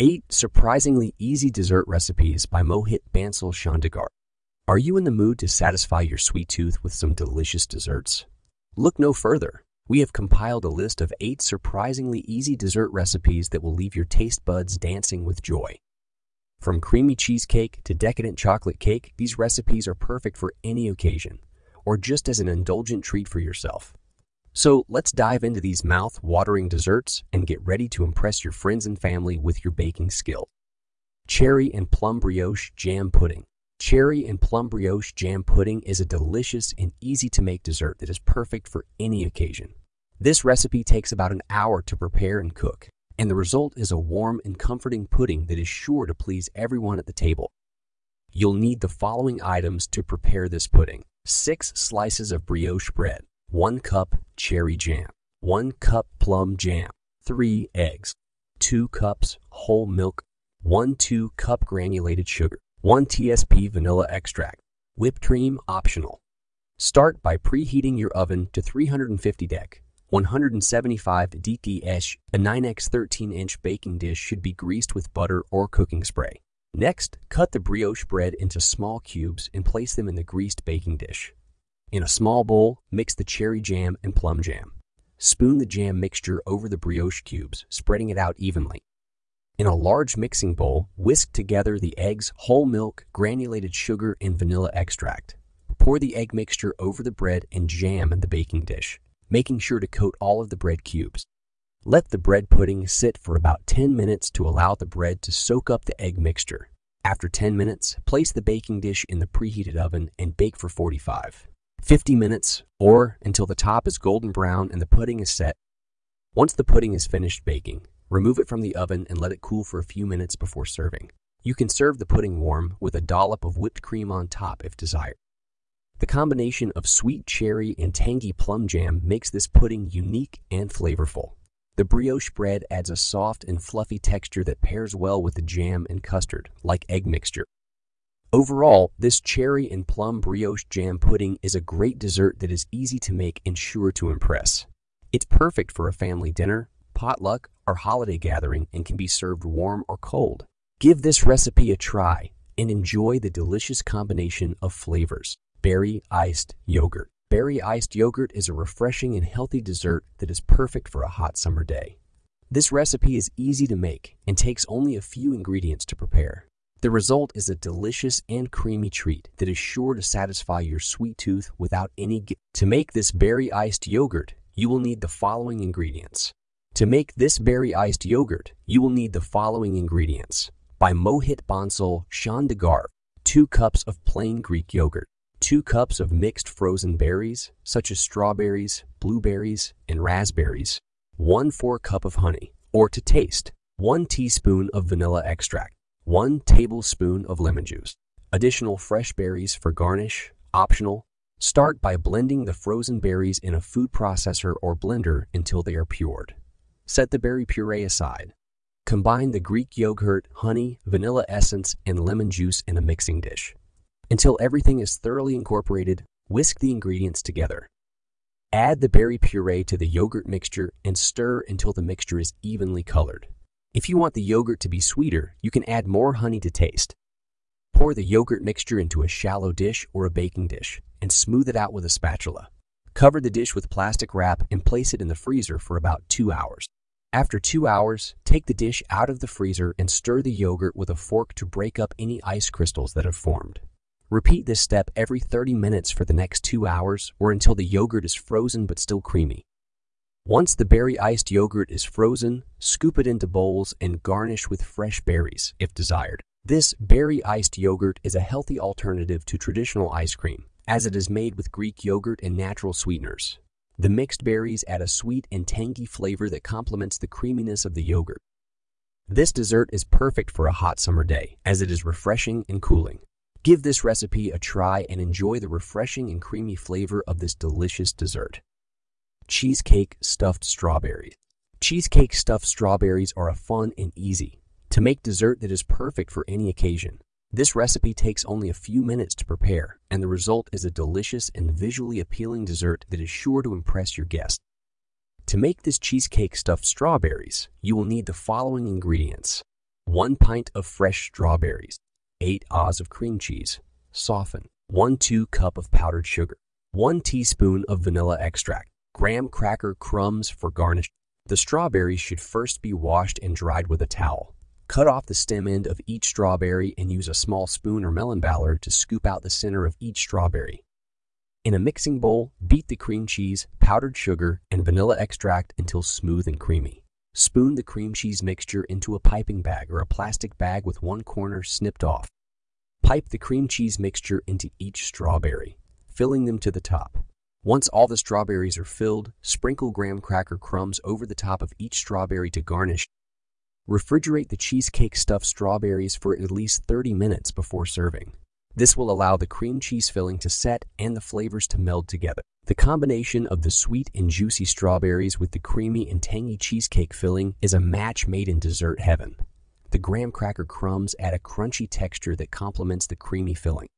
8 Surprisingly Easy Dessert Recipes by Mohit Bansal Chandigarh. Are you in the mood to satisfy your sweet tooth with some delicious desserts? Look no further. We have compiled a list of 8 surprisingly easy dessert recipes that will leave your taste buds dancing with joy. From creamy cheesecake to decadent chocolate cake, these recipes are perfect for any occasion, or just as an indulgent treat for yourself. So let's dive into these mouth-watering desserts and get ready to impress your friends and family with your baking skill. Cherry and Plum Brioche Jam Pudding Cherry and plum brioche jam pudding is a delicious and easy-to-make dessert that is perfect for any occasion. This recipe takes about an hour to prepare and cook, and the result is a warm and comforting pudding that is sure to please everyone at the table. You'll need the following items to prepare this pudding. 6 slices of brioche bread, 1 cup cherry jam, 1 cup plum jam, 3 eggs, 2 cups whole milk, 1 2 cup granulated sugar, 1 TSP vanilla extract, whipped cream optional. Start by preheating your oven to 350 dec. 175 DTS, a 9x 13 inch baking dish should be greased with butter or cooking spray. Next, cut the brioche bread into small cubes and place them in the greased baking dish. In a small bowl, mix the cherry jam and plum jam. Spoon the jam mixture over the brioche cubes, spreading it out evenly. In a large mixing bowl, whisk together the eggs, whole milk, granulated sugar, and vanilla extract. Pour the egg mixture over the bread and jam in the baking dish, making sure to coat all of the bread cubes. Let the bread pudding sit for about 10 minutes to allow the bread to soak up the egg mixture. After 10 minutes, place the baking dish in the preheated oven and bake for 45. 50 minutes, or until the top is golden brown and the pudding is set. Once the pudding is finished baking, remove it from the oven and let it cool for a few minutes before serving. You can serve the pudding warm with a dollop of whipped cream on top if desired. The combination of sweet cherry and tangy plum jam makes this pudding unique and flavorful. The brioche bread adds a soft and fluffy texture that pairs well with the jam and custard, like egg mixture. Overall, this cherry and plum brioche jam pudding is a great dessert that is easy to make and sure to impress. It's perfect for a family dinner, potluck, or holiday gathering and can be served warm or cold. Give this recipe a try and enjoy the delicious combination of flavors. Berry iced yogurt. Berry iced yogurt is a refreshing and healthy dessert that is perfect for a hot summer day. This recipe is easy to make and takes only a few ingredients to prepare. The result is a delicious and creamy treat that is sure to satisfy your sweet tooth without any. To make this berry iced yogurt, you will need the following ingredients. To make this berry iced yogurt, you will need the following ingredients. By Mohit Bansal sean Chandigarh, 2 cups of plain Greek yogurt, 2 cups of mixed frozen berries, such as strawberries, blueberries, and raspberries, 1 4 cup of honey, or to taste, 1 teaspoon of vanilla extract, 1 tablespoon of lemon juice. Additional fresh berries for garnish, optional. Start by blending the frozen berries in a food processor or blender until they are pured. Set the berry puree aside. Combine the Greek yogurt, honey, vanilla essence, and lemon juice in a mixing dish. Until everything is thoroughly incorporated, whisk the ingredients together. Add the berry puree to the yogurt mixture and stir until the mixture is evenly colored. If you want the yogurt to be sweeter, you can add more honey to taste. Pour the yogurt mixture into a shallow dish or a baking dish and smooth it out with a spatula. Cover the dish with plastic wrap and place it in the freezer for about two hours. After two hours, take the dish out of the freezer and stir the yogurt with a fork to break up any ice crystals that have formed. Repeat this step every 30 minutes for the next two hours or until the yogurt is frozen but still creamy. Once the berry iced yogurt is frozen, scoop it into bowls and garnish with fresh berries if desired. This berry iced yogurt is a healthy alternative to traditional ice cream, as it is made with Greek yogurt and natural sweeteners. The mixed berries add a sweet and tangy flavor that complements the creaminess of the yogurt. This dessert is perfect for a hot summer day, as it is refreshing and cooling. Give this recipe a try and enjoy the refreshing and creamy flavor of this delicious dessert. Cheesecake Stuffed Strawberries Cheesecake stuffed strawberries are a fun and easy to make dessert that is perfect for any occasion. This recipe takes only a few minutes to prepare, and the result is a delicious and visually appealing dessert that is sure to impress your guests. To make this cheesecake stuffed strawberries, you will need the following ingredients. 1 pint of fresh strawberries, 8 oz of cream cheese, soften, 1 2 cup of powdered sugar, 1 teaspoon of vanilla extract, graham cracker crumbs for garnish. The strawberries should first be washed and dried with a towel. Cut off the stem end of each strawberry and use a small spoon or melon baller to scoop out the center of each strawberry. In a mixing bowl, beat the cream cheese, powdered sugar, and vanilla extract until smooth and creamy. Spoon the cream cheese mixture into a piping bag or a plastic bag with one corner snipped off. Pipe the cream cheese mixture into each strawberry, filling them to the top. Once all the strawberries are filled, sprinkle graham cracker crumbs over the top of each strawberry to garnish Refrigerate the cheesecake stuffed strawberries for at least 30 minutes before serving. This will allow the cream cheese filling to set and the flavors to meld together. The combination of the sweet and juicy strawberries with the creamy and tangy cheesecake filling is a match made in dessert heaven. The graham cracker crumbs add a crunchy texture that complements the creamy filling.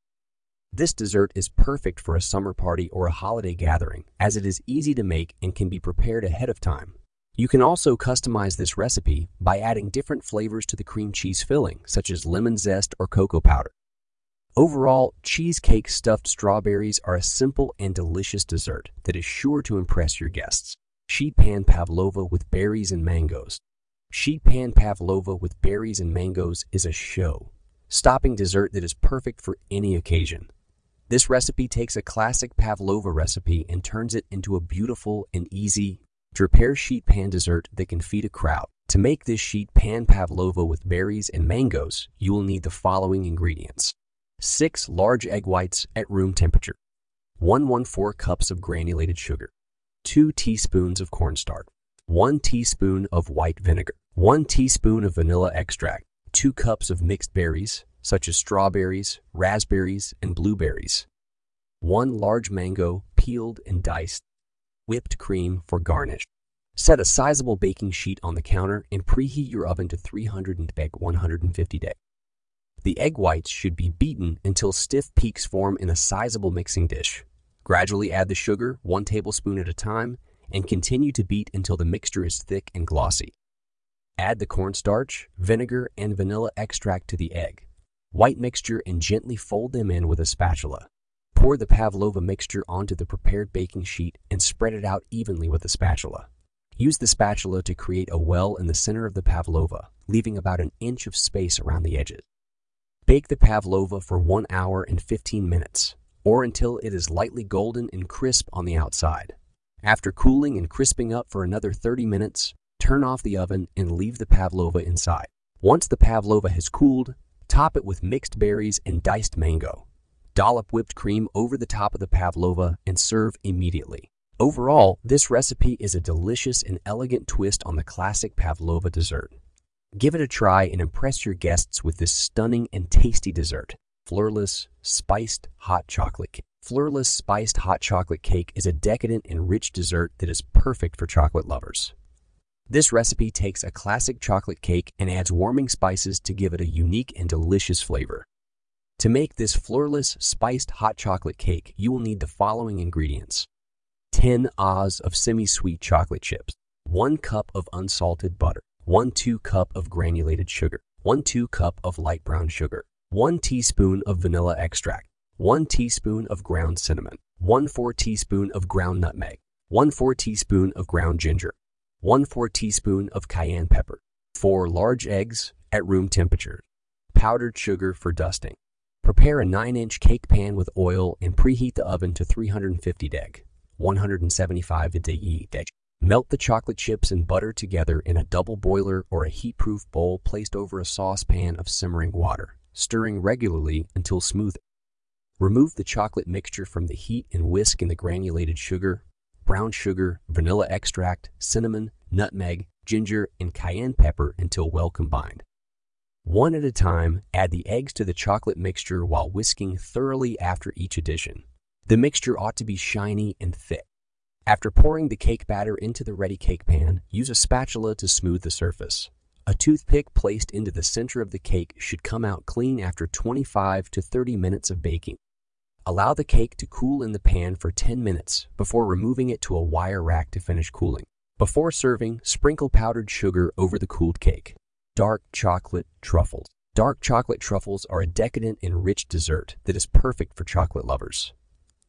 This dessert is perfect for a summer party or a holiday gathering, as it is easy to make and can be prepared ahead of time. You can also customize this recipe by adding different flavors to the cream cheese filling, such as lemon zest or cocoa powder. Overall, cheesecake stuffed strawberries are a simple and delicious dessert that is sure to impress your guests. Sheet pan pavlova with berries and mangoes. Sheet pan pavlova with berries and mangoes is a show, stopping dessert that is perfect for any occasion. This recipe takes a classic pavlova recipe and turns it into a beautiful and easy, to prepare sheet pan dessert that can feed a crowd. To make this sheet pan pavlova with berries and mangoes, you will need the following ingredients. 6 large egg whites at room temperature, 1 4 cups of granulated sugar, 2 teaspoons of cornstarch, 1 teaspoon of white vinegar, 1 teaspoon of vanilla extract, 2 cups of mixed berries, such as strawberries, raspberries, and blueberries, 1 large mango, peeled and diced, whipped cream for garnish. Set a sizable baking sheet on the counter and preheat your oven to 300 and bake 150 degrees. The egg whites should be beaten until stiff peaks form in a sizable mixing dish. Gradually add the sugar, one tablespoon at a time, and continue to beat until the mixture is thick and glossy. Add the cornstarch, vinegar, and vanilla extract to the egg. White mixture and gently fold them in with a spatula. Pour the pavlova mixture onto the prepared baking sheet and spread it out evenly with a spatula. Use the spatula to create a well in the center of the pavlova, leaving about an inch of space around the edges. Bake the pavlova for 1 hour and 15 minutes, or until it is lightly golden and crisp on the outside. After cooling and crisping up for another 30 minutes, turn off the oven and leave the pavlova inside. Once the pavlova has cooled, top it with mixed berries and diced mango. Dollop whipped cream over the top of the pavlova and serve immediately. Overall, this recipe is a delicious and elegant twist on the classic pavlova dessert. Give it a try and impress your guests with this stunning and tasty dessert. Flourless Spiced Hot Chocolate Cake. Spiced Hot Chocolate Cake is a decadent and rich dessert that is perfect for chocolate lovers. This recipe takes a classic chocolate cake and adds warming spices to give it a unique and delicious flavor. To make this flourless spiced hot chocolate cake, you will need the following ingredients. 10 Oz of semi-sweet chocolate chips, 1 cup of unsalted butter, 1 2 cup of granulated sugar, 1 2 cup of light brown sugar, 1 teaspoon of vanilla extract, 1 teaspoon of ground cinnamon, 1 4 teaspoon of ground nutmeg, 1 4 teaspoon of ground ginger, 1 4 teaspoon of cayenne pepper, 4 large eggs at room temperature, powdered sugar for dusting, Prepare a 9-inch cake pan with oil and preheat the oven to 350 deg, 175 deg. Melt the chocolate chips and butter together in a double boiler or a heat-proof bowl placed over a saucepan of simmering water, stirring regularly until smooth. Remove the chocolate mixture from the heat and whisk in the granulated sugar, brown sugar, vanilla extract, cinnamon, nutmeg, ginger, and cayenne pepper until well combined. One at a time, add the eggs to the chocolate mixture while whisking thoroughly after each addition. The mixture ought to be shiny and thick. After pouring the cake batter into the ready cake pan, use a spatula to smooth the surface. A toothpick placed into the center of the cake should come out clean after 25 to 30 minutes of baking. Allow the cake to cool in the pan for 10 minutes before removing it to a wire rack to finish cooling. Before serving, sprinkle powdered sugar over the cooled cake. Dark chocolate truffles. Dark chocolate truffles are a decadent and rich dessert that is perfect for chocolate lovers.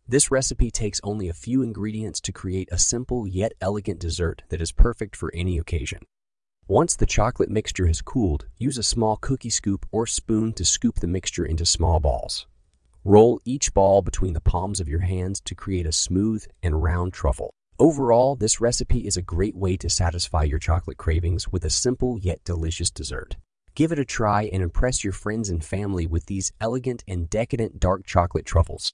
This recipe takes only a few ingredients to create a simple yet elegant dessert that is perfect for any occasion. Once the chocolate mixture has cooled, use a small cookie scoop or spoon to scoop the mixture into small balls. Roll each ball between the palms of your hands to create a smooth and round truffle. Overall, this recipe is a great way to satisfy your chocolate cravings with a simple yet delicious dessert. Give it a try and impress your friends and family with these elegant and decadent dark chocolate truffles.